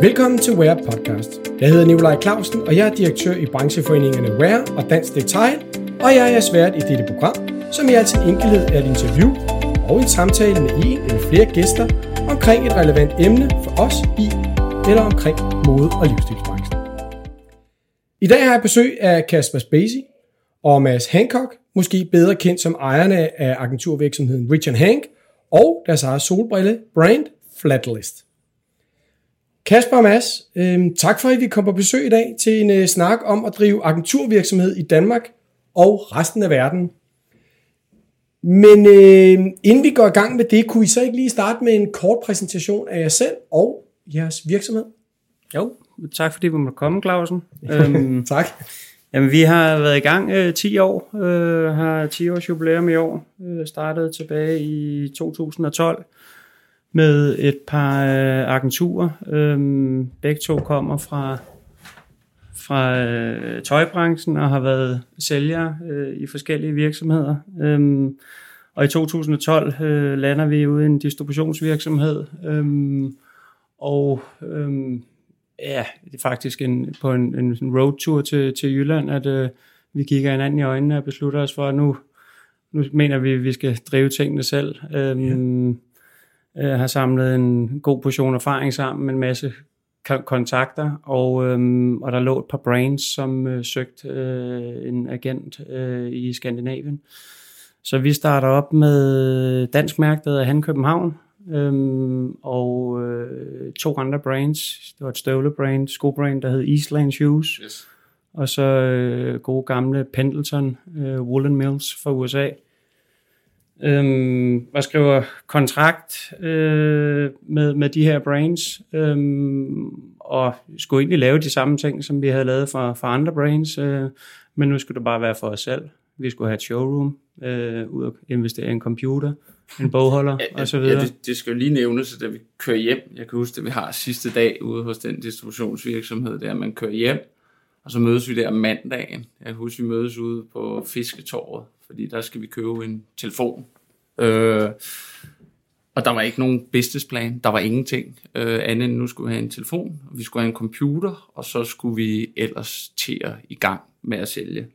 Velkommen til Wear Podcast. Jeg hedder Nikolaj Clausen, og jeg er direktør i brancheforeningerne Wear og Dansk Detail, og jeg er svært i dette program, som i al sin enkelhed er et interview og en samtale med en eller flere gæster omkring et relevant emne for os i eller omkring mode- og livsstilsbranchen. I dag har jeg besøg af Kasper Spacey og Mads Hancock, måske bedre kendt som ejerne af agenturvirksomheden Rich Hank og deres eget solbrille brand Flatlist. Kasper og Mads, øh, tak for at vi kom på besøg i dag til en øh, snak om at drive agenturvirksomhed i Danmark og resten af verden. Men øh, inden vi går i gang med det, kunne I så ikke lige starte med en kort præsentation af jer selv og jeres virksomhed? Jo, tak fordi vi måtte komme, Clausen. øhm, tak. Jamen, vi har været i gang øh, 10 år, øh, har 10 års jubilæum i år, øh, startede tilbage i 2012 med et par øh, agenturer. Øhm, begge to kommer fra, fra øh, tøjbranchen og har været sælgere øh, i forskellige virksomheder. Øhm, og i 2012 øh, lander vi ude i en distributionsvirksomhed, Øhm, og øhm, ja, det er faktisk en, på en, en roadtour til, til Jylland, at øh, vi kigger hinanden i øjnene og beslutter os for, at nu, nu mener vi, at vi skal drive tingene selv. Øhm, ja øh, har samlet en god portion erfaring sammen med en masse kontakter, og, øhm, og der lå et par brands, som øh, søgte øh, en agent øh, i Skandinavien. Så vi starter op med dansk mærke, der hedder Han København, øhm, og øh, to andre brands. Det var et støvlebrand, skobrand, der hed Eastland Shoes. Yes. Og så øh, gode gamle Pendleton øh, Woolen Mills fra USA. Øhm, og skriver kontrakt øh, med, med de her brands, øhm, og skulle egentlig lave de samme ting, som vi havde lavet for, for andre brands, øh, men nu skulle det bare være for os selv. Vi skulle have et showroom, øh, ud og investere i en computer, en bogholder ja, og så videre. Ja, det, det skal jo lige nævnes, at vi kører hjem, jeg kan huske, at vi har sidste dag ude hos den distributionsvirksomhed, der man kører hjem, og så mødes vi der mandagen. Jeg kan huske, vi mødes ude på Fisketorvet, fordi der skal vi købe en telefon. Øh, og der var ikke nogen businessplan, der var ingenting øh, andet end nu skulle vi have en telefon, vi skulle have en computer, og så skulle vi ellers til at i gang med at sælge.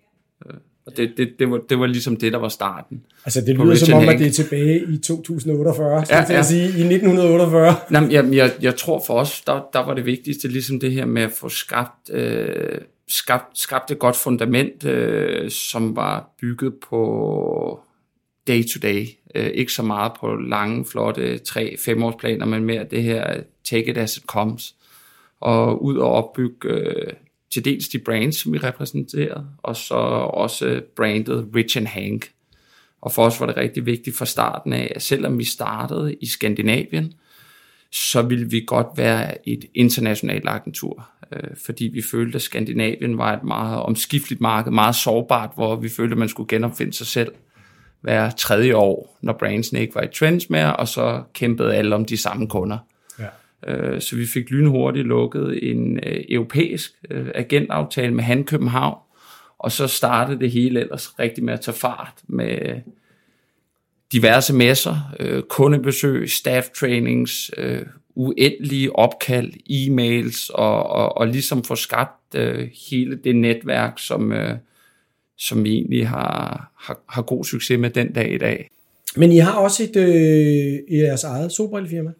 Øh, og det, det, det, var, det var ligesom det, der var starten. Altså det lyder som om, Hank. at det er tilbage i 2048, skal ja, jeg ja. sige, i 1948. Jamen, jeg, jeg, jeg tror for os, der, der var det vigtigste ligesom det her med at få skabt, øh, skabt, skabt et godt fundament, øh, som var bygget på day to day. Øh, ikke så meget på lange, flotte 3-5 års planer, men mere det her øh, take it as it comes. Og ud og opbygge øh, til dels de brands, som vi repræsenterer, og så også brandet Rich and Hank. Og for os var det rigtig vigtigt fra starten af, at selvom vi startede i Skandinavien, så ville vi godt være et internationalt agentur, øh, fordi vi følte, at Skandinavien var et meget omskifteligt marked, meget sårbart, hvor vi følte, at man skulle genopfinde sig selv hver tredje år, når brandsene ikke var i trends mere, og så kæmpede alle om de samme kunder. Øh, så vi fik lynhurtigt lukket en øh, europæisk øh, agentaftale med Han København, og så startede det hele ellers rigtig med at tage fart med diverse messer, kundebesøg, staff trainings, uendelige opkald, e-mails og, og, og ligesom få skabt hele det netværk, som, som vi egentlig har, har, har god succes med den dag i dag. Men I har også et øh, jeres eget solbrillefirma?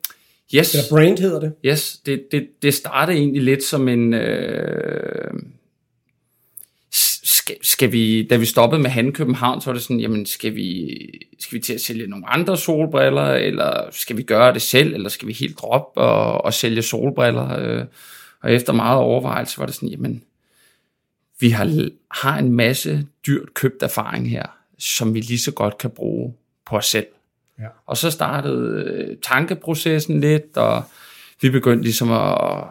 Yes. Eller brand hedder det. Yes, det, det, det startede egentlig lidt som en... Øh, skal, skal vi, da vi stoppede med Han København, så var det sådan, jamen skal vi, skal vi til at sælge nogle andre solbriller, eller skal vi gøre det selv, eller skal vi helt droppe og, og sælge solbriller? Øh, og efter meget overvejelse var det sådan, jamen vi har, har en masse dyrt købt erfaring her, som vi lige så godt kan bruge på os selv. Ja. Og så startede øh, tankeprocessen lidt, og vi begyndte ligesom at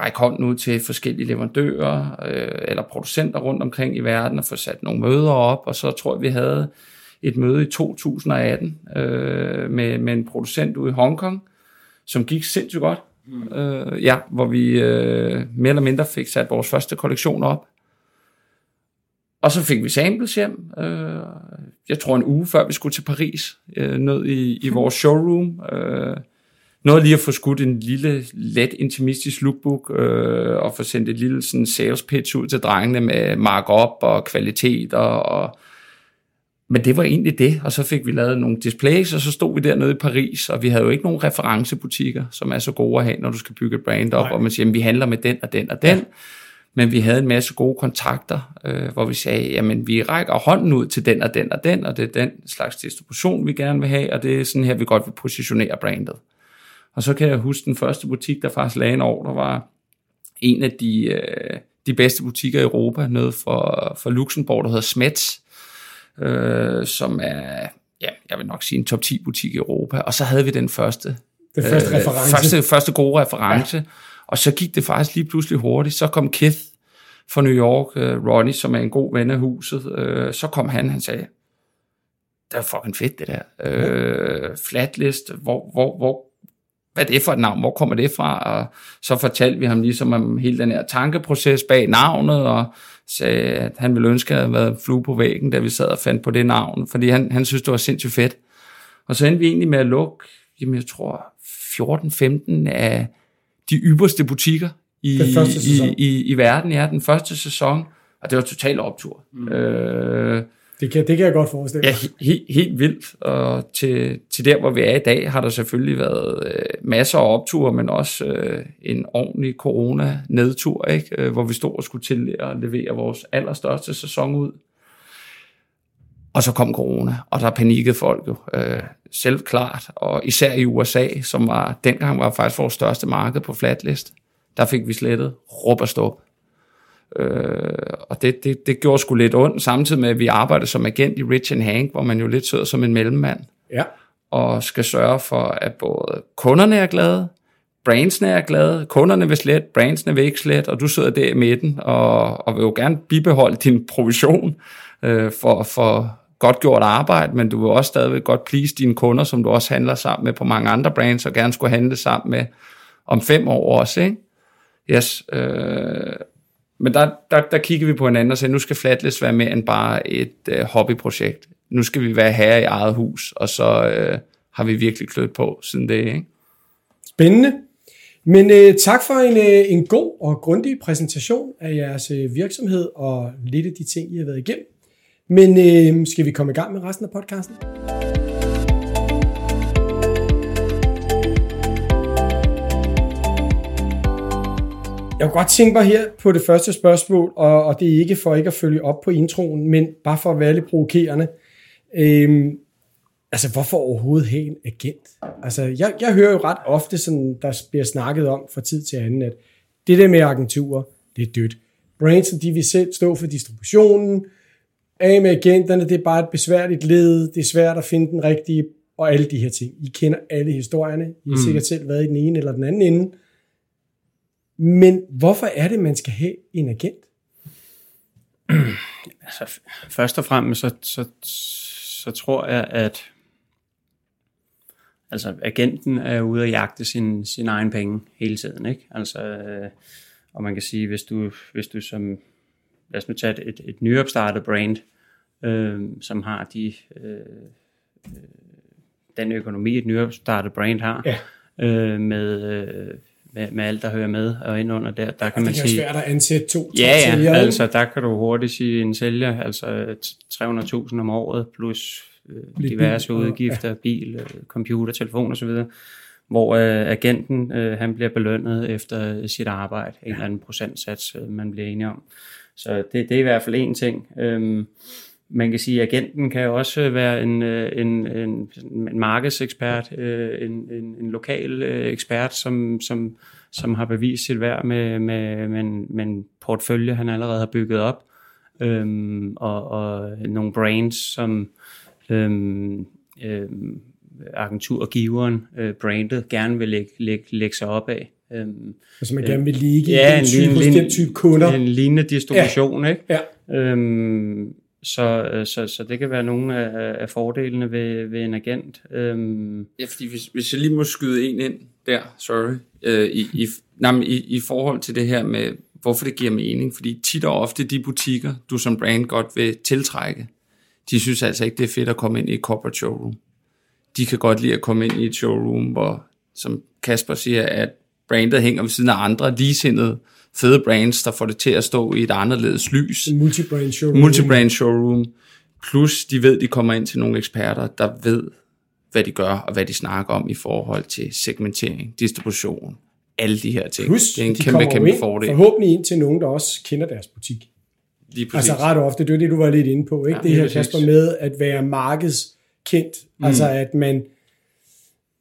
række hånden ud til forskellige leverandører øh, eller producenter rundt omkring i verden og få sat nogle møder op, og så tror jeg, vi havde et møde i 2018 øh, med, med en producent ude i Hongkong, som gik sindssygt godt. Mm. Øh, ja, hvor vi øh, mere eller mindre fik sat vores første kollektion op. Og så fik vi samples hjem, øh, jeg tror en uge før vi skulle til Paris, øh, ned i, i vores showroom. Øh, nåede lige at få skudt en lille, let intimistisk lookbook, øh, og få sendt et lille sådan, sales pitch ud til drengene med markup og kvalitet, og, og, men det var egentlig det, og så fik vi lavet nogle displays, og så stod vi dernede i Paris, og vi havde jo ikke nogen referencebutikker, som er så gode at have, når du skal bygge et brand op, Nej. og man siger, at vi handler med den og den og den, ja. men vi havde en masse gode kontakter, øh, hvor vi sagde, jamen vi rækker hånden ud til den og den og den, og det er den slags distribution, vi gerne vil have, og det er sådan her, vi godt vil positionere brandet. Og så kan jeg huske den første butik, der faktisk lagde en ordre, var en af de, øh, de bedste butikker i Europa, noget for, for Luxembourg, der hedder Smets, øh, som er, ja, jeg vil nok sige en top 10 butik i Europa. Og så havde vi den første, den første, øh, reference. første, første gode reference. Ja. Og så gik det faktisk lige pludselig hurtigt. Så kom Keith fra New York, uh, Ronnie, som er en god ven af huset. Uh, så kom han, han sagde, det er fucking fedt det der. Uh, flatlist, hvor, hvor, hvor, hvad er det for et navn, hvor kommer det fra? Og så fortalte vi ham ligesom om hele den her tankeproces bag navnet, og sagde, at han ville ønske, at havde været flue på væggen, da vi sad og fandt på det navn, fordi han, han synes, det var sindssygt fedt. Og så endte vi egentlig med at lukke, jamen jeg tror, 14-15 af de ypperste butikker i, i, i, i verden. Ja, den første sæson, og det var total optur. Mm. Øh, det kan, det kan jeg godt forestille mig. Ja, he, helt vildt. Og til, til der, hvor vi er i dag, har der selvfølgelig været øh, masser af opture, men også øh, en ordentlig corona-nedtur, ikke? Øh, hvor vi stod og skulle til at levere vores allerstørste sæson ud. Og så kom corona, og der panikkede folk jo øh, selv klart, og især i USA, som var dengang var faktisk vores største marked på flatlist, der fik vi slettet råb og stop. Øh, og det, det, det gjorde sgu lidt ondt, samtidig med, at vi arbejdede som agent i Rich and Hank, hvor man jo lidt sidder som en mellemmand. Ja. Og skal sørge for, at både kunderne er glade, brandsene er glade, kunderne vil slet, brandsene vil ikke slet, og du sidder der i midten, og, og vil jo gerne bibeholde din provision øh, for, for godt gjort arbejde, men du vil også stadigvæk godt please dine kunder, som du også handler sammen med på mange andre brands, og gerne skulle handle sammen med om fem år også, ikke? Yes, øh, men der, der, der kigger vi på hinanden og siger, nu skal Flatless være mere end bare et øh, hobbyprojekt. Nu skal vi være herre i eget hus, og så øh, har vi virkelig klødt på siden det. Ikke? Spændende. Men øh, tak for en, øh, en god og grundig præsentation af jeres øh, virksomhed og lidt af de ting, I har været igennem. Men øh, skal vi komme i gang med resten af podcasten? Jeg kunne godt tænke mig her på det første spørgsmål, og, og det er ikke for ikke at følge op på introen, men bare for at være lidt provokerende. Øhm, altså, hvorfor overhovedet have en agent? Altså, jeg, jeg hører jo ret ofte, sådan, der bliver snakket om fra tid til anden, at det der med agenturer, det er dødt. Brands, de vil selv stå for distributionen, af med agenterne, det er bare et besværligt led, det er svært at finde den rigtige, og alle de her ting. I kender alle historierne, I har mm. sikkert selv været i den ene eller den anden ende. Men hvorfor er det, man skal have en agent? altså, først og fremmest, så, så, så tror jeg, at altså, agenten er ude at jagte sin, sin egen penge hele tiden. Ikke? Altså, øh, og man kan sige, hvis du, hvis du som, lad os nu tage et, et nyopstartet brand, øh, som har de, øh, øh, den økonomi, et nyopstartet brand har, ja. øh, med øh, med, med alt, der hører med og ind under der, der kan man sige... Det er svært at ansætte to, Ja, ja, sælger, altså der kan du hurtigt sige en sælger, altså 300.000 om året, plus øh, diverse bil, udgifter, ja. bil, øh, computer, telefon osv., hvor øh, agenten øh, han bliver belønnet efter sit arbejde, en eller anden procentsats, øh, man bliver enige om. Så det, det er i hvert fald en ting. Øhm, man kan sige, at agenten kan også være en, øh, en, en, en markedsekspert, øh, en, en, en lokal øh, ekspert, som, som, som har bevist sit værd med, med, med, en, med en portfølje, han allerede har bygget op, øhm, og, og nogle brands, som øhm, øhm, agenturgiveren, øh, brandet, gerne vil lægge, lægge, lægge sig op af. Øhm, altså man gerne vil ligge ja, en, type, en, den type kunder. En lignende distribution, ja. ikke? Ja. Øhm, så, øh, så, så det kan være nogle af, af fordelene ved, ved en agent. Øhm. Ja, fordi hvis, hvis jeg lige må skyde en ind der, sorry, øh, i, i, nej, i, i forhold til det her med, hvorfor det giver mening. Fordi tit og ofte de butikker, du som brand godt vil tiltrække, de synes altså ikke, det er fedt at komme ind i et corporate showroom. De kan godt lide at komme ind i et showroom, hvor som Kasper siger, at brandet hænger ved siden af andre ligesindede fede brands, der får det til at stå i et anderledes lys. En multi-brand showroom. Multi-brand showroom. Plus de ved, de kommer ind til nogle eksperter, der ved, hvad de gør, og hvad de snakker om i forhold til segmentering, distribution, alle de her ting. Plus, det er en de kæmpe, kæmpe ind, fordel. forhåbentlig ind til nogen, der også kender deres butik. Lige præcis. Altså ret ofte, det er det, du var lidt inde på, ikke? Ja, det her. Kasper med at være markedskendt. Mm. Altså at man,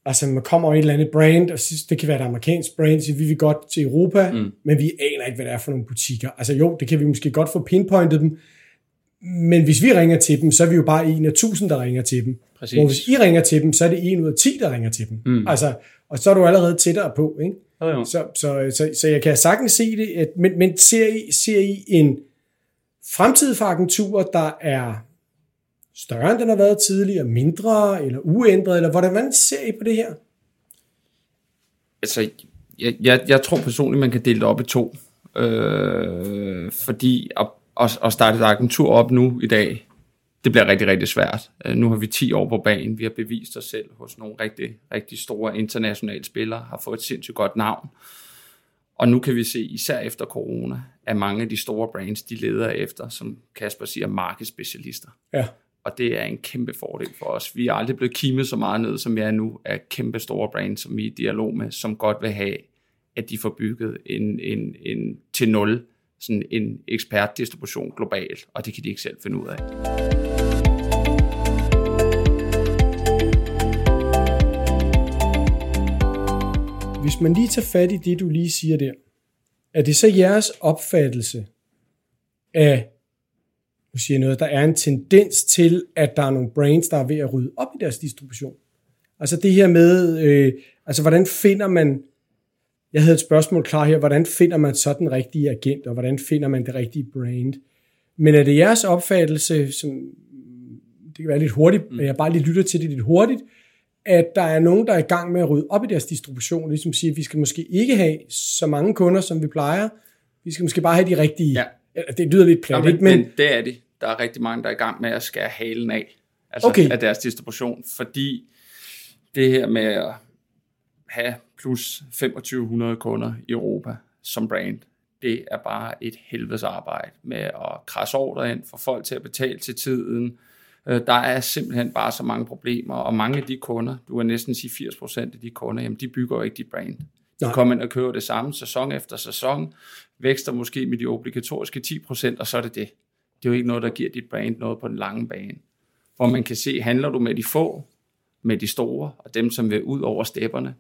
altså man kommer over et eller andet brand, og synes, det kan være et amerikansk brand, så vi vil godt til Europa, mm. men vi aner ikke, hvad det er for nogle butikker. Altså jo, det kan vi måske godt få pinpointet dem, men hvis vi ringer til dem, så er vi jo bare en af tusind, der ringer til dem. Præcis. Hvor hvis I ringer til dem, så er det en ud af ti, der ringer til dem. Mm. Altså, og så er du allerede tættere på, ikke? Jo, jo. Så, så, så, så jeg kan sagtens se det, at, men, men ser, I, ser I en fremtid for agenturer, der er større, end den har været tidligere, mindre eller uændret, eller hvordan ser I på det her? altså, jeg, jeg, jeg tror personligt, man kan dele det op i to. Øh, fordi at, at, at starte et agentur op nu i dag, det bliver rigtig, rigtig svært. Øh, nu har vi 10 år på banen. Vi har bevist os selv hos nogle rigtig, rigtig store internationale spillere, har fået et sindssygt godt navn. Og nu kan vi se, især efter corona, at mange af de store brands, de leder efter, som Kasper siger, markedsspecialister. Ja. Og det er en kæmpe fordel for os. Vi er aldrig blevet kimet så meget ned, som vi er nu, af kæmpe store brands, som vi er i dialog med, som godt vil have, at de får bygget en, en, en til nul, sådan en ekspertdistribution globalt, og det kan de ikke selv finde ud af. Hvis man lige tager fat i det, du lige siger der, er det så jeres opfattelse af, nu siger jeg noget, der er en tendens til, at der er nogle brands, der er ved at rydde op i deres distribution? Altså det her med, øh, altså hvordan finder man, jeg havde et spørgsmål klar her, hvordan finder man så den rigtige agent, og hvordan finder man det rigtige brand? Men er det jeres opfattelse, som det kan være lidt hurtigt, mm. jeg bare lige lytter til det lidt hurtigt, at der er nogen, der er i gang med at rydde op i deres distribution, ligesom siger, at vi skal måske ikke have så mange kunder, som vi plejer. Vi skal måske bare have de rigtige. Ja. Det lyder lidt plat, Nå, men? Men, men det er det. Der er rigtig mange, der er i gang med at skære halen af, altså Okay. af deres distribution, fordi det her med at have plus 2500 kunder i Europa som brand, det er bare et helvedes arbejde med at krasse ordre ind, få folk til at betale til tiden. Øh, Der er simpelthen bare så mange problemer, og mange af de kunder, du kan næsten sige 80% af de kunder, jamen de bygger ikke dit brand. De kommer ind og køber det samme sæson efter sæson, vækster måske med de obligatoriske 10%, og så er det det. Det er jo ikke noget, der giver dit brand noget på den lange bane. Hvor man kan se, handler du med de få, med de store, og dem, som vil ud over stepperne,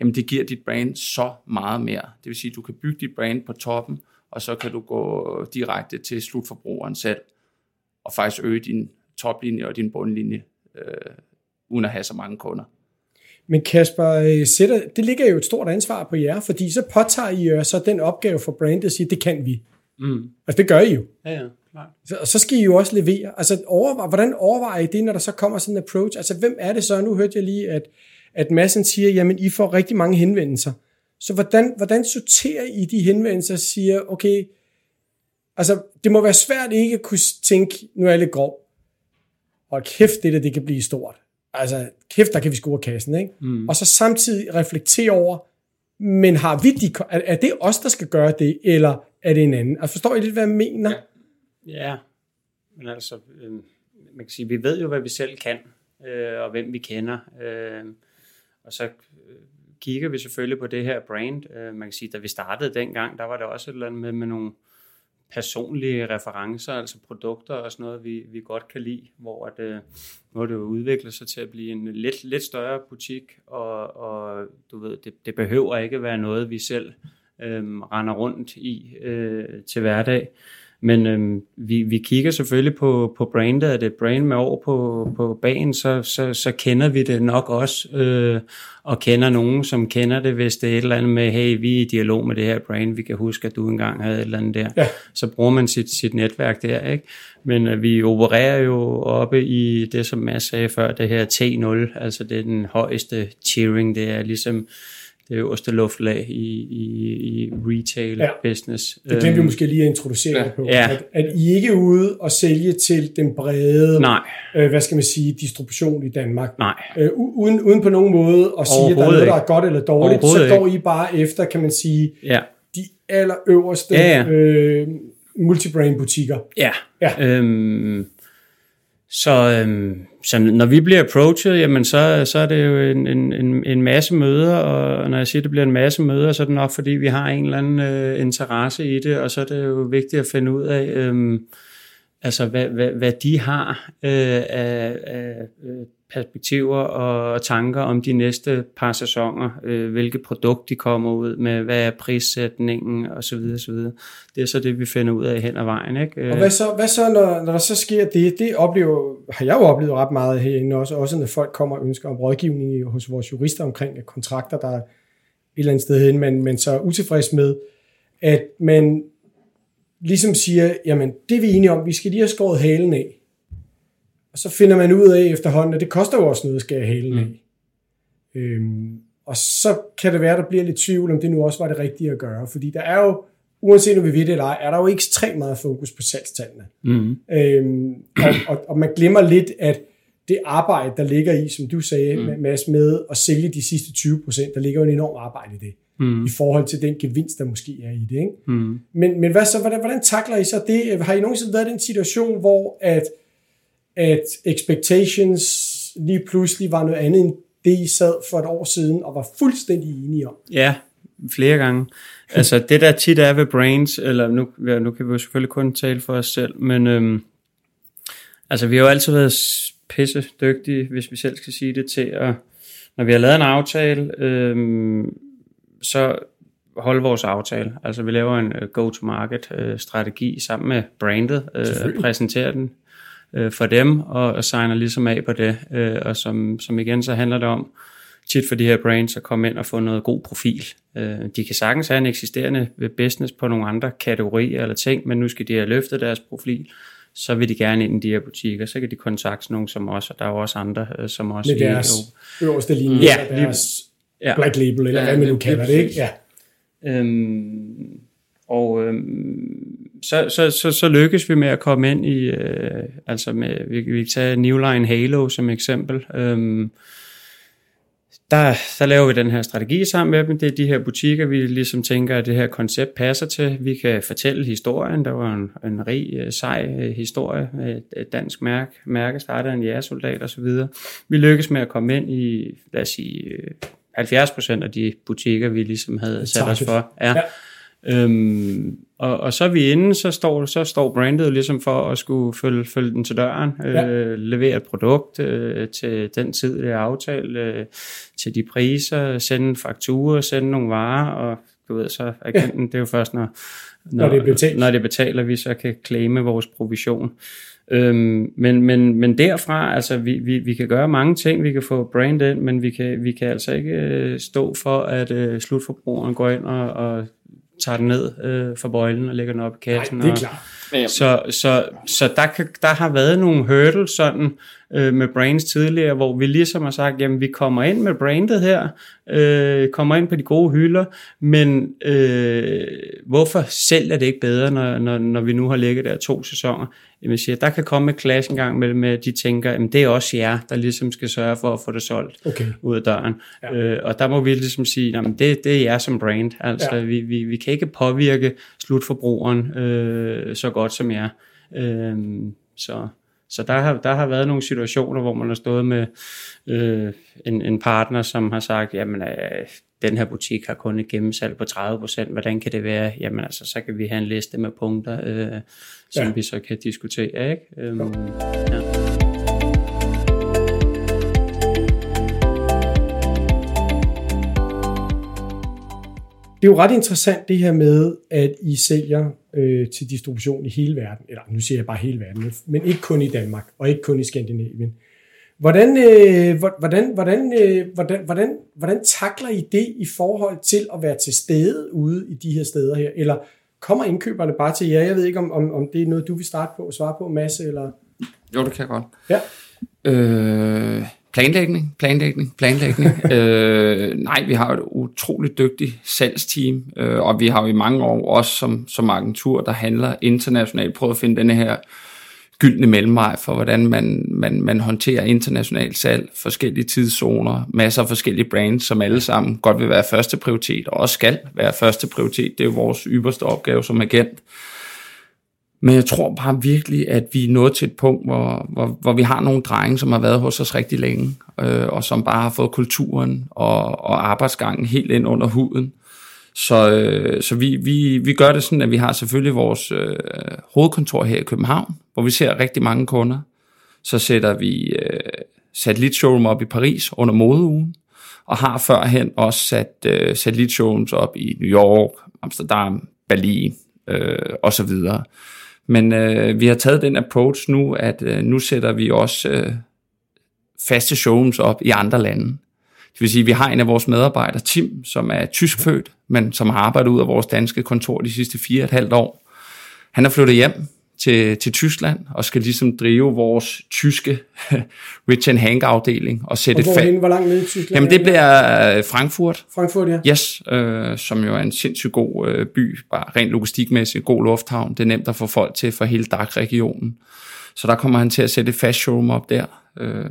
jamen det giver dit brand så meget mere. Det vil sige, at du kan bygge dit brand på toppen, og så kan du gå direkte til slutforbrugeren selv, og faktisk øge din toplinje og din bundlinje, øh, uden at have så mange kunder. men Kasper, øh, sætter, det ligger jo et stort ansvar på jer, fordi så påtager I jo så den opgave for brandet og siger, det kan vi. Mm. Altså det gør I jo. Ja, ja, klart. Så, og så skal I jo også levere. Altså, overvej, hvordan overvejer I det, når der så kommer sådan en approach? Altså, hvem er det så? Nu hørte jeg lige, at, at Madsen siger, jamen, I får rigtig mange henvendelser. Så hvordan, hvordan sorterer I de henvendelser og siger, okay, altså, det må være svært ikke at kunne tænke, nu er jeg lidt grov, og kæft, det der, det kan blive stort. Altså, kæft, der kan vi score kassen, ikke? Mm. Og så samtidig reflektere over, men har vi de, er, er det os, der skal gøre det, eller er det en anden? Altså, forstår I lidt, hvad jeg mener? Ja. Ja, men altså, øh, man kan sige, vi ved jo, hvad vi selv kan, øh, og hvem vi kender. Øh, og så øh, kigger vi selvfølgelig på det her brand. Øh, man kan sige, da vi startede dengang, der var det også et eller andet med, med nogle personlige referencer, altså produkter og sådan noget, vi, vi godt kan lide, hvor at, øh, nu det jo udviklet sig til at blive en lidt, lidt større butik, og, og du ved, det, det behøver ikke være noget, vi selv øh, render rundt i øh, til hverdag. Men øhm, vi, vi kigger selvfølgelig på, på brandet, er det brand med år på, på bagen, så, så, så kender vi det nok også, øh, og kender nogen, som kender det, hvis det er et eller andet med, hey, vi er i dialog med det her brand, vi kan huske, at du engang havde et eller andet der. Ja. Så bruger man sit, sit netværk der, ikke? Men øh, vi opererer jo oppe i det, som Mads sagde før, det her T0, altså det er den højeste tiering, det er ligesom det øverste luftlag i, i, i retail Ja. business. Det glemte vi Øhm, måske lige at introducere Ja. på. Ja. At, at I ikke er ude og sælge til den brede, Nej, øh, hvad skal man sige, distribution i Danmark. nej. Øh, uden, uden på nogen måde at sige, at der er noget, der er godt eller dårligt. Så går I bare efter, kan man sige, Ja, de allerøverste Ja, ja. øh, multibrand butikker. ja. Ja. Øhm, så, øhm, så når vi bliver approached, jamen så, så er det jo en, en, en, en masse møder, og når jeg siger, at det bliver en masse møder, så er det nok, fordi vi har en eller anden øh, interesse i det, og så er det jo vigtigt at finde ud af, øhm, altså hvad, hvad, hvad de har øh, af, af øh, perspektiver og tanker om de næste par sæsoner, øh, hvilke produkt de kommer ud med, hvad er prissætningen osv. osv. Det er så det, vi finder ud af hen ad vejen. Ikke? Og hvad så, hvad så når, når der så sker det? Det oplever, har jeg jo oplevet ret meget herinde også, også når folk kommer og ønsker om rådgivning hos vores jurister omkring kontrakter, der er et eller andet sted hen, men, men så er utilfreds med, at man ligesom siger, jamen det er vi enige om, vi skal lige have skåret halen af. Og så finder man ud af efterhånden, at det koster jo også noget at skære halen af. Øhm, og så kan det være, der bliver lidt tvivl, om det nu også var det rigtige at gøre. Fordi der er jo, uanset om vi ved det eller ej, er der jo ekstremt meget fokus på salgstallene. mm, Øhm, og, og, og man glemmer lidt, at det arbejde, der ligger i, som du sagde, mm. Mads, med at sælge de sidste 20 procent, der ligger jo en enorm arbejde i det, mm, i forhold til den gevinst, der måske er i det. Ikke? mm. Men, men hvad så, hvordan, hvordan takler I så det? Har I nogensinde været i den situation, hvor at, at expectations lige pludselig var noget andet end det, I sad for et år siden og var fuldstændig enige om? Ja, flere gange. Altså det der tit er ved brains, eller nu, ja, nu kan vi jo selvfølgelig kun tale for os selv, men øhm, altså vi har jo altid været pisse dygtige, hvis vi selv skal sige det, til at, når vi har lavet en aftale, øhm, så holde vores aftale. Altså vi laver en øh, go-to-market øh, strategi sammen med brandet, øh, Selvfølgelig. præsenterer den øh, for dem, og, og signer ligesom af på det. Øh, og som, som igen så handler det om, tit for de her brands at komme ind og få noget god profil. Øh, de kan sagtens have en eksisterende business på nogle andre kategorier eller ting, men nu skal de have løftet deres profil, så vil de gerne ind i de her butikker, så kan de kontakte nogen som os, og der er jo også andre, øh, som også Med deres øverste linje, Ja, og lige- deres ja. black label, eller Ja, hvad man nu kalder det, ikke? Ja. Øhm, og øhm, så, så, så, så lykkes vi med at komme ind i, øh, altså med, vi, vi kan tage Newline Halo som eksempel. Øhm, der, der laver vi den her strategi sammen med dem. Det er de her butikker, vi ligesom tænker, at det her koncept passer til. Vi kan fortælle historien. Der var en, en rig, øh, sej øh, historie med et, dansk mærke. Mærke startede en jægersoldat osv. Vi lykkes med at komme ind i, lad os sige, øh, 70% af de butikker, vi ligesom havde sat os for. Ja. Ja. Øhm, og, og så er vi inde, så står, så står brandet ligesom for at skulle følge, følge den til døren, øh, Ja. levere et produkt øh, til den tid, det er aftalt, øh, til de priser, sende en faktura, sende nogle varer, og du ved så, agenten, ja. det er jo først, når, Når det er betalt. når det betaler, vi så kan claime vores provision. Øhm, men, men, men derfra, altså vi, vi, vi kan gøre mange ting, vi kan få brand ind, men vi kan, vi kan altså ikke øh, stå for, at øh, slutforbrugeren går ind og, og tager den ned øh, fra bøjlen og lægger den op i Nej, kassen. det er og, klart. Så, så, så der, kan, der har været nogle hurdles sådan øh, med brands tidligere, hvor vi ligesom har sagt, jamen vi kommer ind med brandet her, øh, kommer ind på de gode hylder, men øh, hvorfor sælger det ikke bedre, når, når, når vi nu har ligget der to sæsoner? Jamen siger, der kan komme et clash en gang mellem, at de tænker, jamen det er også jer, der ligesom skal sørge for at få det solgt Okay. ud af døren. Ja. Øh, og der må vi ligesom sige, at det, det er jer som brand. Altså, ja. vi, vi, vi kan ikke påvirke slutforbrugeren øh, så godt som jer. Øh, så så der, har, der har været nogle situationer, hvor man har stået med øh, en, en partner, som har sagt, jamen øh, den her butik har kun et gennemsalg på 30%, hvordan kan det være? Jamen altså, så kan vi have en liste med punkter, øh, som Ja. vi så kan diskutere. Ikke? Øhm, ja. Det er jo ret interessant det her med, at I sælger øh, til distribution i hele verden. Eller nu siger jeg bare hele verden, men- ikke kun i Danmark, og ikke kun i Skandinavien. Hvordan, øh, hvor- hvordan, hvordan, øh, hvordan, hvordan, hvordan takler I det i forhold til at være til stede ude i de her steder her? Eller kommer indkøberne bare til jer? Jeg ved ikke, om, om, om det er noget, du vil starte på og svare på, Masse, eller... jo, det kan jeg godt. Ja. Øh, Planlægning, planlægning, planlægning. øh, nej, vi har et utroligt dygtigt salgsteam, øh, og vi har jo i mange år også som, som agentur, der handler internationalt, prøvet at finde denne her gyldne mellemvej for, hvordan man, man, man håndterer internationalt salg, forskellige tidszoner, masser af forskellige brands, som alle sammen godt vil være første prioritet, og også skal være første prioritet. Det er jo vores ypperste opgave som agent. Men jeg tror bare virkelig, at vi er nået til et punkt, hvor, hvor, hvor vi har nogle drenge, som har været hos os rigtig længe, øh, og som bare har fået kulturen og, og arbejdsgangen helt ind under huden. Så, øh, så vi, vi, vi gør det sådan, at vi har selvfølgelig vores øh, hovedkontor her i København, hvor vi ser rigtig mange kunder. Så sætter vi øh, satellitshowroom op i Paris under modeugen, og har førhen også sat øh, satellitshowrooms op i New York, Amsterdam, Berlin øh, og så videre. Men øh, vi har taget den approach nu, at øh, nu sætter vi også øh, faste showrooms op i andre lande. Det vil sige, at vi har en af vores medarbejdere, Tim, som er tyskfødt, men som har arbejdet ud af vores danske kontor de sidste fire og et halvt år. Han er flyttet hjem til, til Tyskland og skal ligesom drive vores tyske Rich and Hank afdeling og sætte og hvorhen, hvor langt ned i Tyskland? Jamen det bliver øh, Frankfurt. Frankfurt, ja. Yes, øh, som jo er en sindssygt god øh, by, bare rent logistikmæssigt, god lufthavn. Det er nemt at få folk til for hele DAC-regionen. Så der kommer han til at sætte et fast showroom op der. Øh,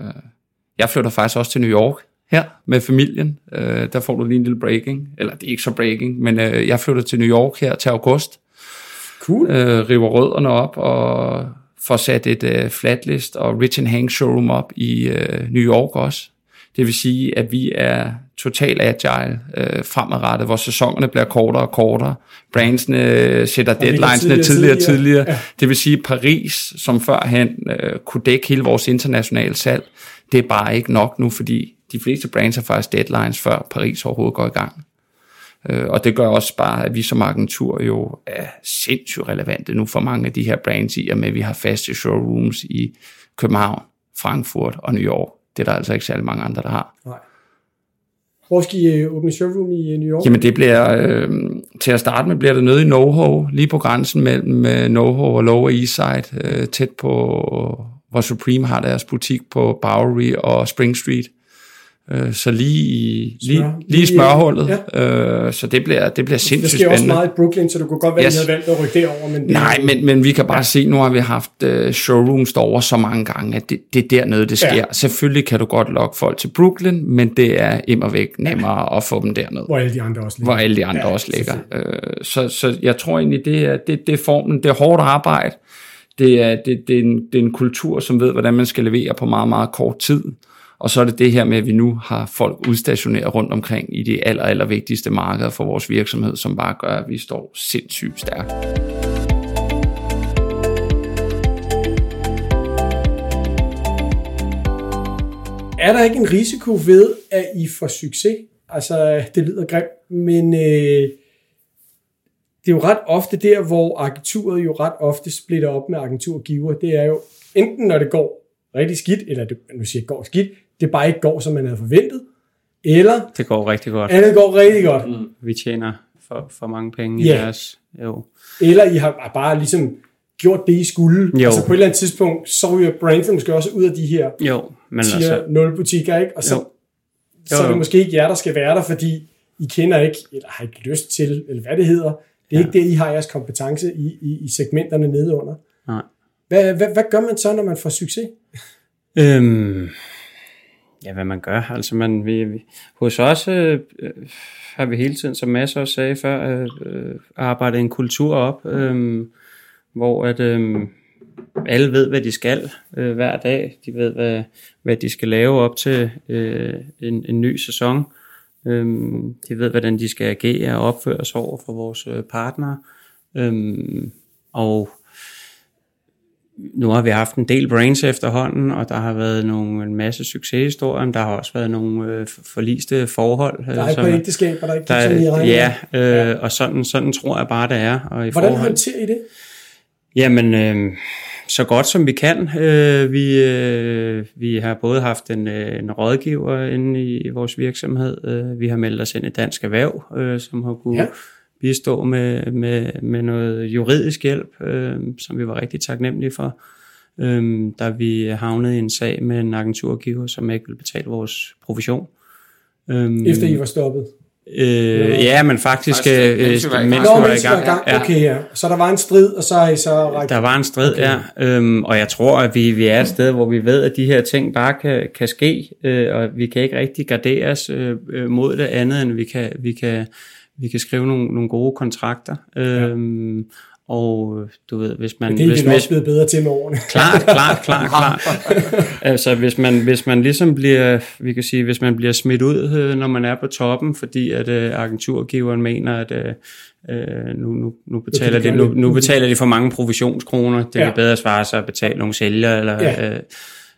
jeg flytter faktisk også til New York her med familien. Øh, der får du lige en lille breaking. Eller det er ikke så breaking, men øh, jeg flytter til New York her til august. Cool. Øh, river rødderne op og får sat et øh, flatlist og Rich and Hang showroom op i øh, New York også. Det vil sige, at vi er total agile øh, fremadrettet, hvor sæsonerne bliver kortere og kortere. Brandsene øh, sætter deadlinesene tidligere og tidligere. Ja. Det vil sige, at Paris, som førhen øh, kunne dække hele vores internationale salg, det er bare ikke nok nu, fordi de fleste brands har faktisk deadlines, før Paris overhovedet går i gang. Øh, og det gør også bare, at vi som agentur jo er sindssygt relevante nu for mange af de her brands i, og med at vi har faste showrooms i København, Frankfurt og New York. Det er der altså ikke særlig mange andre, der har. Nej. Hvor skal I øh, åbne showroom i øh, New York? Jamen det bliver, øh, til at starte med bliver det nede i NoHo, lige på grænsen mellem øh, NoHo og Lower East Side, øh, tæt på, hvor Supreme har deres butik på Bowery og Spring Street. Øh, så lige i, lige, Smør. lige i smørhullet. Ja. Øh, så det bliver, det bliver sindssygt spændende. Det sker også meget i Brooklyn, så du kunne godt være, yes. at havde valgt at rykke derover. Men Nej, men, men vi kan bare ja. se, nu har vi haft uh, showrooms derovre så mange gange, at det, det er dernede, det sker. Ja. Selvfølgelig kan du godt lokke folk til Brooklyn, men det er immer væk nemmere ja. at få dem dernede. Hvor alle de andre også ligger. Hvor alle de andre ja, også ligger. Uh, så, så jeg tror egentlig, det er, det, det er formen. Det er hårdt arbejde. Det er, det, det, er en, det er en kultur, som ved, hvordan man skal levere på meget, meget kort tid. Og så er det det her med, at vi nu har folk udstationeret rundt omkring i de aller, aller vigtigste markeder for vores virksomhed, som bare gør, at vi står sindssygt stærkt. Er der ikke en risiko ved, at I får succes? Altså, det lyder grimt, men øh, det er jo ret ofte der, hvor agenturet jo ret ofte splitter op med agenturgiver. Det er jo enten, når det går rigtig skidt, eller det, nu siger jeg går skidt, det bare ikke går, som man havde forventet, eller det går rigtig godt. Eller det går rigtig godt. Mm. Vi tjener for, for mange penge yeah. i deres. Jo. Eller I har bare ligesom gjort det, I skulle. Jo. Altså på et eller andet tidspunkt, så ryger brandet måske også ud af de her jo, men tier altså, 0 butikker, ikke? Og så, jo. Jo, jo. så er det måske ikke jer, der skal være der, fordi I kender ikke, eller har ikke lyst til, eller hvad det hedder. Det er ja. ikke det, I har jeres kompetence i, i, i segmenterne nedenunder. Nej. Hvad, hvad, hvad gør man så, når man får succes? Øhm, ja, hvad man gør. Altså man, vi, vi, hos os øh, øh har vi hele tiden, som Mads også sagde før, øh, øh arbejdet en kultur op, øh, hvor at, øh, alle ved, hvad de skal øh, hver dag. De ved, hvad, hvad de skal lave op til øh, en, en ny sæson. Øh, de ved, hvordan de skal agere og opføre sig over for vores øh, partnere. Øh, og nu har vi haft en del brains efterhånden, og der har været nogle, en masse succeshistorier, men der har også været nogle øh, forliste forhold. Der er øh, et ægteskaber, der ikke der, i Ja, øh, ja, og sådan, sådan tror jeg bare, det er. Og i Hvordan forhold, håndterer I det? Jamen, øh, så godt som vi kan. Øh, vi, øh, vi har både haft en, øh, en rådgiver inde i, i vores virksomhed. Øh, vi har meldt os ind i Dansk Erhverv, øh, som har kunne... Ja bistå med, med, med noget juridisk hjælp, øh, som vi var rigtig taknemmelige for. øhm, da vi havnede i en sag med en agenturgiver, som ikke ville betale vores provision. Øhm, Efter I var stoppet? Øh, ja, men faktisk, faktisk øh, mens vi var i gang. Nå, mens vi var i gang. Ja. Okay, ja. Så der var en strid, og så har I så... Rækket. Der var en strid, okay. ja. Øhm, og jeg tror, at vi, vi er et sted, hvor vi ved, at de her ting bare kan, kan ske, øh, og vi kan ikke rigtig gardere os øh, øh mod det andet, end vi kan, vi kan, vi kan skrive nogle, nogle gode kontrakter. Øhm, og du ved, hvis man... Men det er hvis, man også blevet bedre til med årene. Klart, klart, klart, klart. altså hvis man, hvis man ligesom bliver, vi kan sige, hvis man bliver smidt ud, øh, når man er på toppen, fordi at uh, agenturgiveren mener, at uh, nu, nu, nu, betaler de, nu, nu betaler de for mange provisionskroner, det ja. kan bedre svare sig at betale nogle sælgere, eller... Ja. Uh,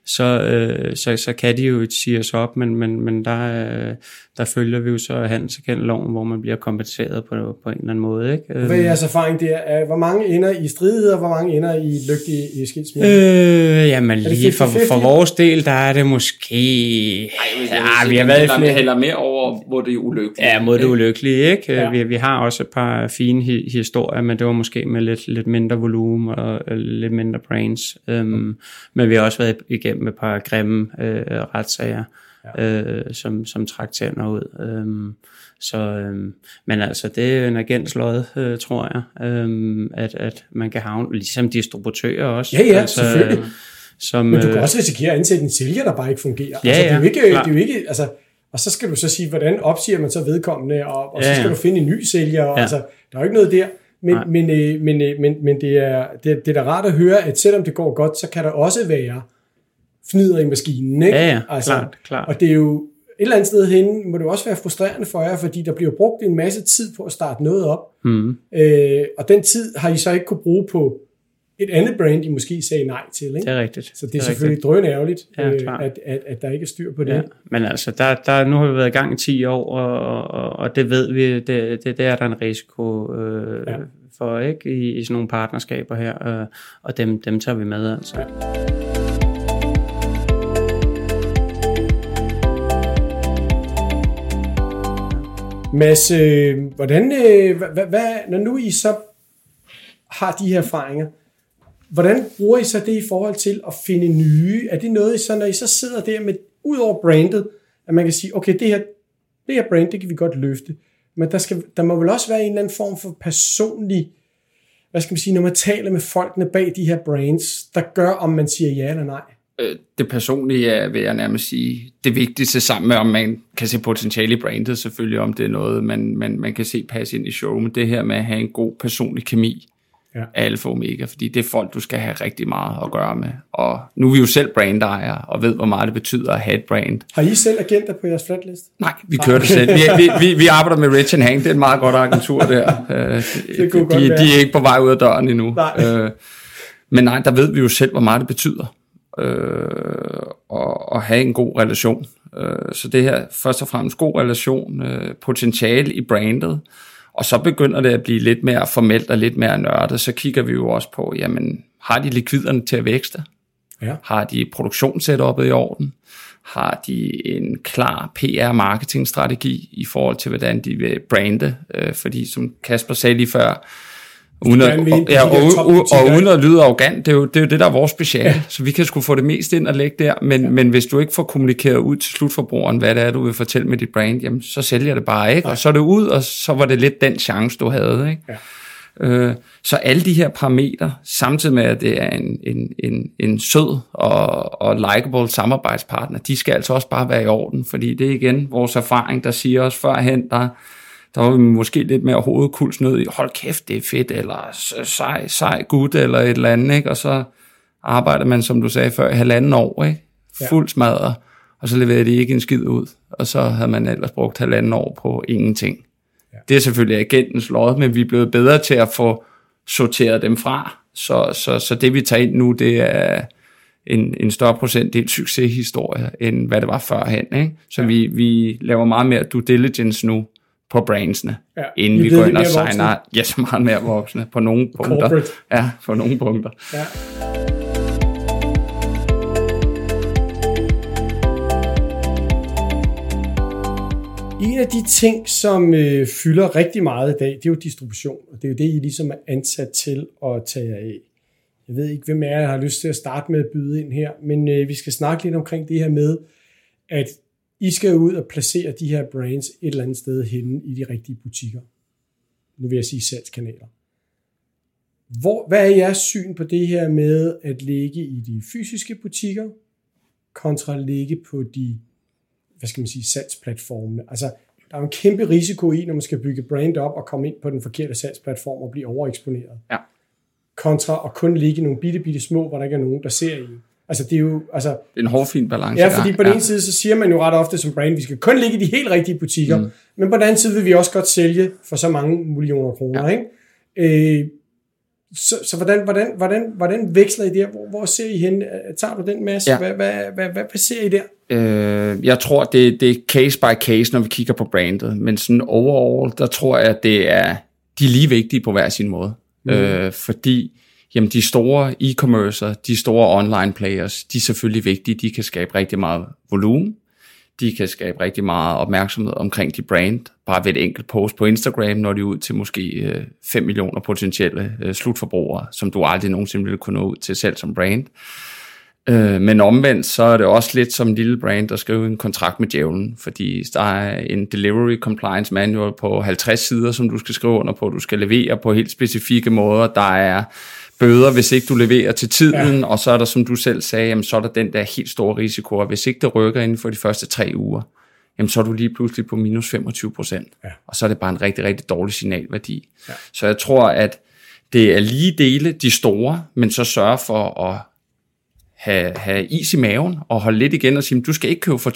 så, øh, så, så kan de jo sige os op, men, men, men der, øh, der følger vi jo så loven, hvor man bliver kompenseret på, på en eller anden måde. Ikke? Hvad er jeres erfaring der? Hvor mange ender i stridigheder, hvor mange ender i i skilsmisse? Øh, jamen lige for, for vores del, der er det måske... Ej, ja, vi har været flere... hælder mere over, hvor det er ulykkeligt. Ja, mod det ulykkelige, ikke? Ja. Vi, vi har også et par fine hi- historier, men det var måske med lidt, lidt mindre volumen og lidt mindre brains. Um, mm. Men vi har også været igennem et par grimme øh, retssager ja. øh, som, som trak tænder ud. Øhm, så, øhm, men altså, det er en agenslod, øh, tror jeg, øhm, at, at man kan havne, ligesom distributører også. Ja, ja, altså, selvfølgelig. Som, men du kan øh, også risikere at ansætte en sælger, der bare ikke fungerer. Ja, altså, det er jo ikke, det er jo ikke altså, og så skal du så sige, hvordan opsiger man så vedkommende, og, og ja, så skal ja. du finde en ny sælger, og, ja. altså, der er jo ikke noget der. Men, men, øh, men, øh, men, men det, er, det, det er da rart at høre, at selvom det går godt, så kan der også være fnider i maskinen. Ikke? Ja, ja, altså, klart, klart. Og det er jo et eller andet sted hen, må det også være frustrerende for jer, fordi der bliver brugt en masse tid på at starte noget op. Mm. Øh, og den tid har I så ikke kunne bruge på et andet brand, I måske sagde nej til. Ikke? Det er rigtigt. Så det er, det er selvfølgelig drøn ærgerligt, ja, øh, at, at, at der ikke er styr på det. Ja, men altså, der, der, nu har vi været i gang i 10 år, og, og, og det ved vi, det, det, det er der en risiko øh, ja. for ikke i, i sådan nogle partnerskaber her, øh, og dem, dem tager vi med. Altså. Ja. Mads, øh, hvordan, øh, hvad, hvad, når nu I så har de her erfaringer, hvordan bruger I så det i forhold til at finde nye? Er det noget, I så, når I så sidder der med, ud over brandet, at man kan sige, okay, det her, det her brand, det kan vi godt løfte, men der, skal, der må vel også være en eller anden form for personlig, hvad skal man sige, når man taler med folkene bag de her brands, der gør, om man siger ja eller nej? Øh, det personlige er, vil jeg nærmest sige, det vigtigste sammen med, om man kan se potentiale i brandet, selvfølgelig om det er noget, man, man, man kan se passe ind i showroomet. Det her med at have en god personlig kemi ja. er alfa og omega, fordi det er folk, du skal have rigtig meget at gøre med. Og nu er vi jo selv brandejere, og ved, hvor meget det betyder at have et brand. Har I selv agenter på jeres flatlist? Nej, vi kører det selv. Vi, vi, vi, vi arbejder med Rich Hang, det er et meget godt agentur der. Uh, det de, de, de er ikke på vej ud af døren endnu. Nej. Uh, men nej, der ved vi jo selv, hvor meget det betyder øh, og, og have en god relation. Øh, så det her først og fremmest god relation, øh, potentiale i brandet, og så begynder det at blive lidt mere formelt og lidt mere nørdet, så kigger vi jo også på, jamen, har de likviderne til at vækste? Ja. Har de produktionssetupet i orden? Har de en klar PR-marketingstrategi i forhold til, hvordan de vil brande? Øh, fordi som Kasper sagde lige før, Uden at, og, ja, og, og, og uden at lyde arrogant, det er, jo, det er jo det, der er vores speciale. Ja. Så vi kan sgu få det mest ind og lægge der, men, ja. men hvis du ikke får kommunikeret ud til slutforbrugeren, hvad det er, du vil fortælle med dit brand, jamen så sælger det bare ikke, ja. og så er det ud, og så var det lidt den chance, du havde. Ikke? Ja. Øh, så alle de her parametre, samtidig med, at det er en, en, en, en sød og, og likable samarbejdspartner, de skal altså også bare være i orden, fordi det er igen vores erfaring, der siger os førhen, der der var vi måske lidt mere hovedkuls ned i, hold kæft, det er fedt, eller sej, sej gut, eller et eller andet, ikke? og så arbejder man, som du sagde før, i halvanden år, ikke? fuld smadret, og så leverede de ikke en skid ud, og så havde man ellers brugt halvanden år på ingenting. Ja. Det er selvfølgelig agentens lod, men vi er blevet bedre til at få sorteret dem fra, så, så, så det vi tager ind nu, det er en, en større procentdel succeshistorie, end hvad det var førhen. Ikke? Så ja. vi, vi laver meget mere due diligence nu, på brandsene, ja, inden vi går ind og signer. Ja, så meget mere voksne på nogle punkter. Corporate. Ja, på nogle punkter. Ja. En af de ting, som øh, fylder rigtig meget i dag, det er jo distribution, og det er jo det, I ligesom er ansat til at tage af. jeg ved ikke, hvem af jer har lyst til at starte med at byde ind her, men øh, vi skal snakke lidt omkring det her med, at I skal ud og placere de her brands et eller andet sted henne i de rigtige butikker. Nu vil jeg sige salgskanaler. Hvor, hvad er jeres syn på det her med at ligge i de fysiske butikker, kontra at ligge på de, hvad skal man sige, salgsplatformene? Altså, der er en kæmpe risiko i, når man skal bygge brand op og komme ind på den forkerte salgsplatform og blive overeksponeret. Ja. Kontra at kun ligge i nogle bitte, bitte små, hvor der ikke er nogen, der ser i. Altså, det er jo, altså, Det er en hårfin balance. Ja, fordi på den ene side, så siger man jo ret ofte som brand, vi skal kun ligge i de helt rigtige butikker, mm. men på den anden side vil vi også godt sælge for så mange millioner kroner, ja. ikke? Øh, så, så hvordan, hvordan, hvordan, hvordan veksler I der? Hvor, hvor ser I hen? Tager du den masse? Ja. Hvad, hvad, hvad, hvad, hvad ser I der? Øh, jeg tror, det, det er case by case, når vi kigger på brandet. Men sådan overall, der tror jeg, at det er, de er lige vigtige på hver sin måde. Mm. Øh, fordi jamen, de store e-commercer, de store online players, de er selvfølgelig vigtige. De kan skabe rigtig meget volumen. De kan skabe rigtig meget opmærksomhed omkring de brand. Bare ved et enkelt post på Instagram, når de er ud til måske øh, 5 millioner potentielle øh, slutforbrugere, som du aldrig nogensinde ville kunne nå ud til selv som brand. Øh, men omvendt, så er det også lidt som en lille brand, der skriver en kontrakt med djævlen, fordi der er en delivery compliance manual på 50 sider, som du skal skrive under på. Du skal levere på helt specifikke måder. Der er bøder, hvis ikke du leverer til tiden, ja. og så er der, som du selv sagde, jamen, så er der den der helt store risiko, og hvis ikke det rykker inden for de første tre uger, jamen, så er du lige pludselig på minus 25 procent, Ja. og så er det bare en rigtig, rigtig dårlig signalværdi. Ja. Så jeg tror, at det er lige dele de store, men så sørge for at have, have is i maven og holde lidt igen og sige, du skal ikke købe for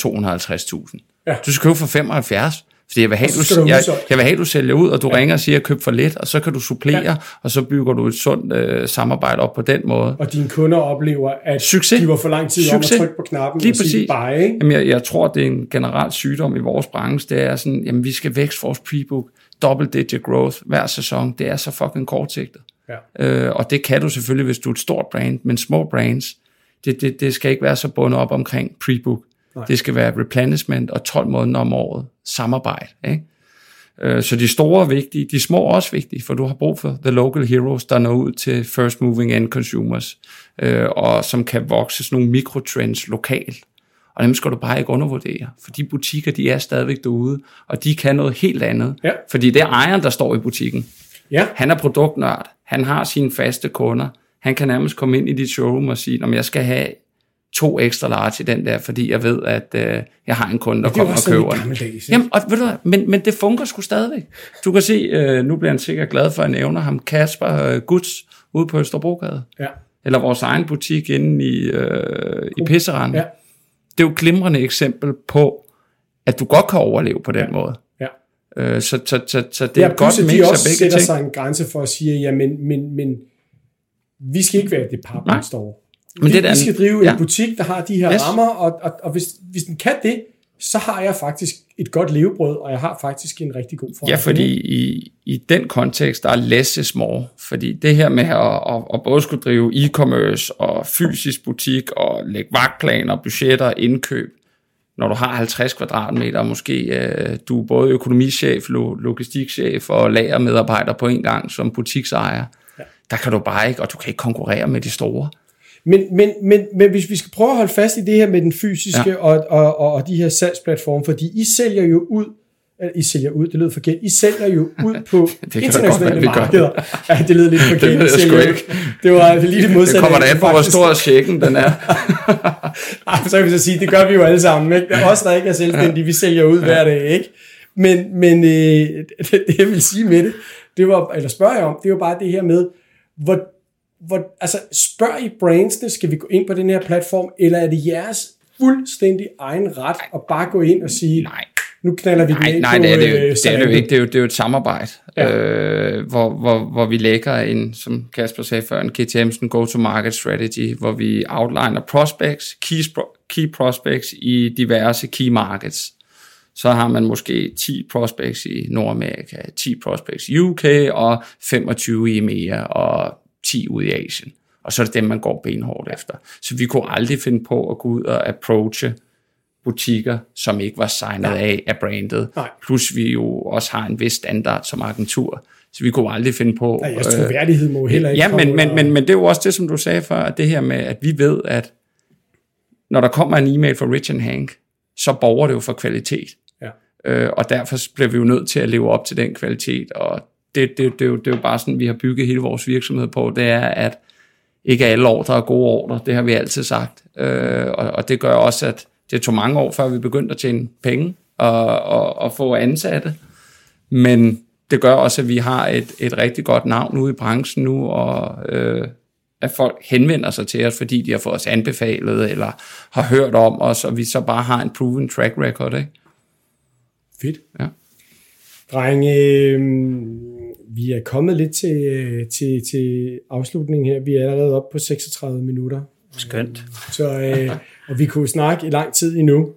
250.000. Ja. Du skal købe for 75. Fordi jeg vil have, du, du jeg, jeg vil have, du sælger ud, og du ja. ringer og siger, køb for lidt, og så kan du supplere, ja. og så bygger du et sundt øh, samarbejde op på den måde. Og dine kunder oplever, at Succes. de var for lang tid om at Succes. trykke på knappen Lige og sige præcis. ikke? Jamen, jeg, jeg tror, det er en generel sygdom i vores branche. Det er sådan, jamen, vi skal vækst vores prebook, double digit growth hver sæson. Det er så fucking kortsigtet. Ja. Øh, og det kan du selvfølgelig, hvis du er et stort brand, men små brands, det, det, det skal ikke være så bundet op omkring prebook. Nej. Det skal være replenishment og 12 måneder om året samarbejde. Ikke? Øh, Så de store er vigtige, de små er også vigtige, for du har brug for the local heroes, der når ud til first moving end consumers, øh, og som kan vokse sådan nogle mikrotrends lokalt. Og dem skal du bare ikke undervurdere, for de butikker, de er stadigvæk derude, og de kan noget helt andet. Ja. Fordi det er ejeren, der står i butikken. Ja, Han er produktnørd. Han har sine faste kunder. Han kan nærmest komme ind i dit showroom og sige, om jeg skal have to ekstra large i den der, fordi jeg ved, at øh, jeg har en kunde, der det er kommer og køber den. Jamen, og ved du hvad, men, men det fungerer sgu stadigvæk. Du kan se, øh, nu bliver han sikkert glad for, at jeg nævner ham, Kasper øh, Guds, ude på Østerbrogade. Ja. Eller vores egen butik inde i, øh, i Pisseranden. Ja. Det er jo et glimrende eksempel på, at du godt kan overleve på den Ja. måde. Ja. Øh, så, så, så, så det Ja, er et godt mix de af begge sætter ting. sig en grænse for at sige, ja, men, men, men vi skal ikke være et department Nej. store. Men vi, det er da vi skal drive ja. en butik, der har de her Yes. rammer, og, og, og hvis, hvis den kan det, så har jeg faktisk et godt levebrød, og jeg har faktisk en rigtig god forretning. Ja, fordi i, i den kontekst, der er less is more. Fordi det her med at, at, at både skulle drive e-commerce og fysisk butik og lægge vagtplaner, budgetter, indkøb, når du har 50 kvadratmeter, måske øh, du er både økonomichef, lo- logistikchef og lagermedarbejder på en gang som butiksejer, ja. der kan du bare ikke, og du kan ikke konkurrere med de store. Men, men, men, men hvis vi skal prøve at holde fast i det her med den fysiske ja. Og, og, og, og de her salgsplatforme, fordi I sælger jo ud, I sælger ud, det lyder forkert, I sælger jo ud på internationale godt markeder. Ja, det lyder lidt forkert. ved jeg I sgu sælger jo- ikke. Det var det lige det modsatte. Det kommer da an på, hvor stor checken den er. Ej, så kan vi så sige, det gør vi jo alle sammen. Ikke? Der er os, der ikke er selvstændige, vi sælger ud hver dag. Ikke? Men, men øh, det, det, jeg vil sige med det, det var, eller spørger jeg om, det var bare det her med, hvor, hvor, altså spørg I brandsene, skal vi gå ind på den her platform, eller er det jeres fuldstændig egen ret at bare gå ind og sige, Nej. nu knaller vi den Nej, ind nej på det, er det, jo, øh, det er det jo ikke. Det er jo, det er jo et samarbejde, Ja. øh, hvor, hvor, hvor vi lægger en, som Kasper sagde før, en KTM's, en go-to-market strategy, hvor vi outliner prospects, key, key prospects i diverse key markets. Så har man måske 10 prospects i Nordamerika, 10 prospects i UK og 25 i EMEA og 10 ude i Asien. Og så er det dem, man går benhårdt efter. Så vi kunne aldrig finde på at gå ud og approache butikker, som ikke var signet af af brandet. Nej. Plus vi jo også har en vis standard som agentur, Så vi kunne aldrig finde på... Nej, jeres troværdighed må heller ikke Ja, men, men, men, men det er jo også det, som du sagde før, at det her med, at vi ved, at når der kommer en e-mail fra Rich and Hank, så borger det jo for kvalitet. Ja. Øh, og derfor bliver vi jo nødt til at leve op til den kvalitet, og det, det, det, er jo, det er jo bare sådan, vi har bygget hele vores virksomhed på, det er, at ikke alle ordre er gode ordre, det har vi altid sagt, øh, og, og det gør også, at det tog mange år, før vi begyndte at tjene penge og, og, og få ansatte, men det gør også, at vi har et, et rigtig godt navn ude i branchen nu, og øh, at folk henvender sig til os, fordi de har fået os anbefalet, eller har hørt om os, og vi så bare har en proven track record, ikke? Fedt. Ja. Drenge, øh, vi er kommet lidt til, øh, til, til afslutningen her. Vi er allerede oppe på 36 minutter. Skønt. Så, øh, og vi kunne snakke i lang tid endnu.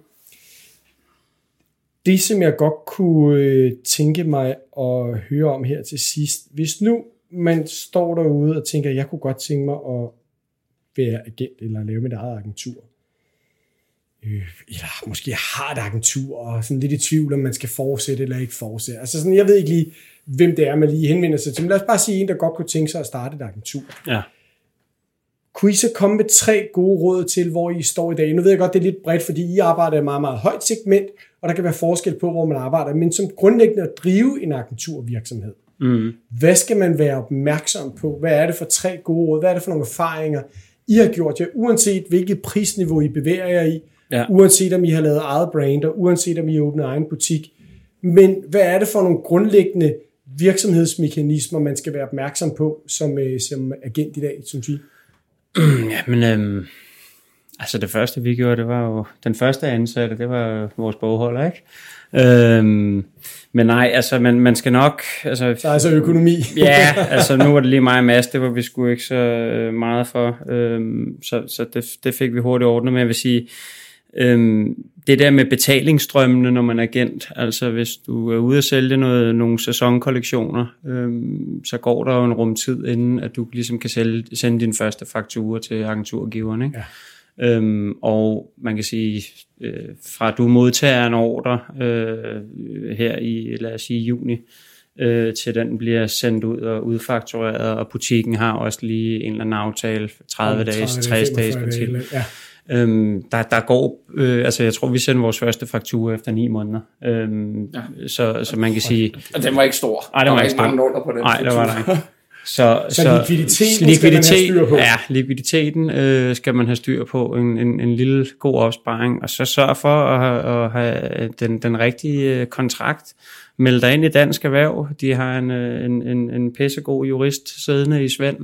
Det, som jeg godt kunne øh, tænke mig at høre om her til sidst, hvis nu man står derude og tænker, jeg kunne godt tænke mig at være agent eller lave mit eget agentur. Øh, eller måske har et agentur og sådan lidt i tvivl, om man skal fortsætte eller ikke fortsætte. Altså sådan, jeg ved ikke lige, hvem det er, man lige henvender sig til. Men lad os bare sige en, der godt kunne tænke sig at starte et agentur. Ja. Kunne I så komme med tre gode råd til, hvor I står i dag? Nu ved jeg godt, det er lidt bredt, fordi I arbejder i et meget, meget højt segment, og der kan være forskel på, hvor man arbejder. Men som grundlæggende at drive en agenturvirksomhed, Mm. hvad skal man være opmærksom på? Hvad er det for tre gode råd? Hvad er det for nogle erfaringer, I har gjort jer, uanset hvilket prisniveau I bevæger jer i, Ja. uanset om I har lavet eget brand, og uanset om I har åbnet egen butik. Men hvad er det for nogle grundlæggende virksomhedsmekanismer, man skal være opmærksom på som, øh, som agent i dag, synes I? Ja, men øhm, altså det første vi gjorde, det var jo, den første ansatte, det var vores bogholder, ikke? Øhm, men nej, altså man, man skal nok, altså Så altså økonomi. ja, altså nu var det lige mig og Mads, det var vi sgu ikke så øh, meget for, øhm, så, så det, det fik vi hurtigt ordnet, men jeg vil sige, øhm, det der med betalingsstrømmene, når man er agent, altså hvis du er ude at sælge noget, nogle sæsonkollektioner, øhm, så går der jo en rum tid, inden at du ligesom kan sælge, sende din første faktura til agenturgiveren, ikke? Ja. Øhm, og man kan sige, øh, fra du modtager en ordre øh, her i, lad os sige, juni, øh, til den bliver sendt ud og udfaktureret, og butikken har også lige en eller anden aftale, 30 dages, 60 dages. Ja. Øhm, der, der går, øh, altså jeg tror, vi sender vores første faktura efter ni måneder. Øhm, ja. så, så man kan sige, Og den var ikke stor. Ej, den var der ikke ikke mange stor. nuller på den. nej, der var der ikke. Så, Så likviditeten skal man have styr på. Ja, likviditeten øh, skal man have styr på. En, en, en lille god opsparing. Og så sørg for at, have- at have den, den rigtige øh, kontrakt. Meld dig ind i Dansk Erhverv. De har en, øh, en, en, en pissegod jurist siddende i Svend.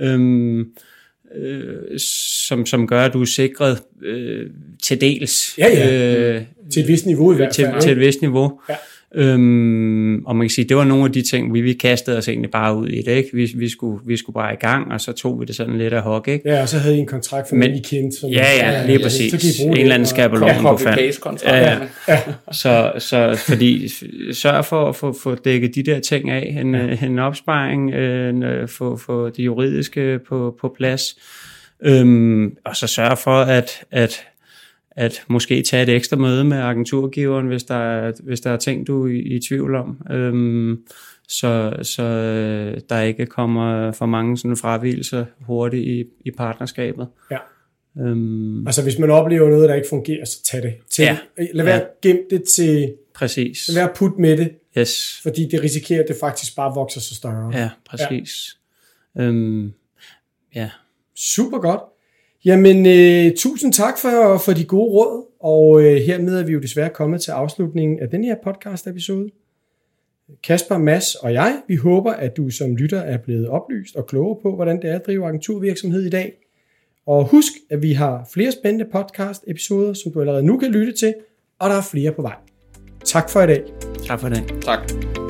Øhm, øh, som, som gør, at du er sikret øh, til dels. Ja, ja. Øh, Til et vist niveau i hvert til, fald. til et ikke? vist niveau. Ja. Øhm, og man kan sige, det var nogle af de ting, vi, vi kastede os egentlig bare ud i det. Ikke? Vi, vi, skulle, vi skulle bare i gang, og så tog vi det sådan lidt af hok. Ikke? Ja, og så havde I en kontrakt for Men- kendte. Som, Ja, ja, lige præcis. Så kan I bruge En det, eller anden og- skabelon, Ja, du fandt. kontrakt. Ja, ja. Så, så fordi, sørg for at få, få dækket de der ting af, en, ja. en opsparing, en, øh, få, få det juridiske på, på plads, øhm, og så sørg for, at, at, at måske tage et ekstra møde med agenturgiveren, hvis der er, hvis der er ting, du er i, i tvivl om, øhm, så, så øh, der ikke kommer for mange sådan fravigelser hurtigt i, i partnerskabet. Ja. Øhm, Altså, hvis man oplever noget, der ikke fungerer, så tag det. Til, Ja. Lad være Ja. gem det til... præcis. Lad være put med det, Yes. fordi det risikerer, at det faktisk bare vokser så større. Ja, præcis. Ja. Øhm, ja. Super godt. Jamen, øh, tusind tak for, for de gode råd, og øh, hermed er vi jo desværre kommet til afslutningen af den her podcast-episode. Kasper, Mads og jeg, vi håber, at du som lytter er blevet oplyst og klogere på, hvordan det er at drive agenturvirksomhed i dag. Og husk, at vi har flere spændende podcast-episoder, som du allerede nu kan lytte til, og der er flere på vej. Tak for i dag. Tak for det. Tak.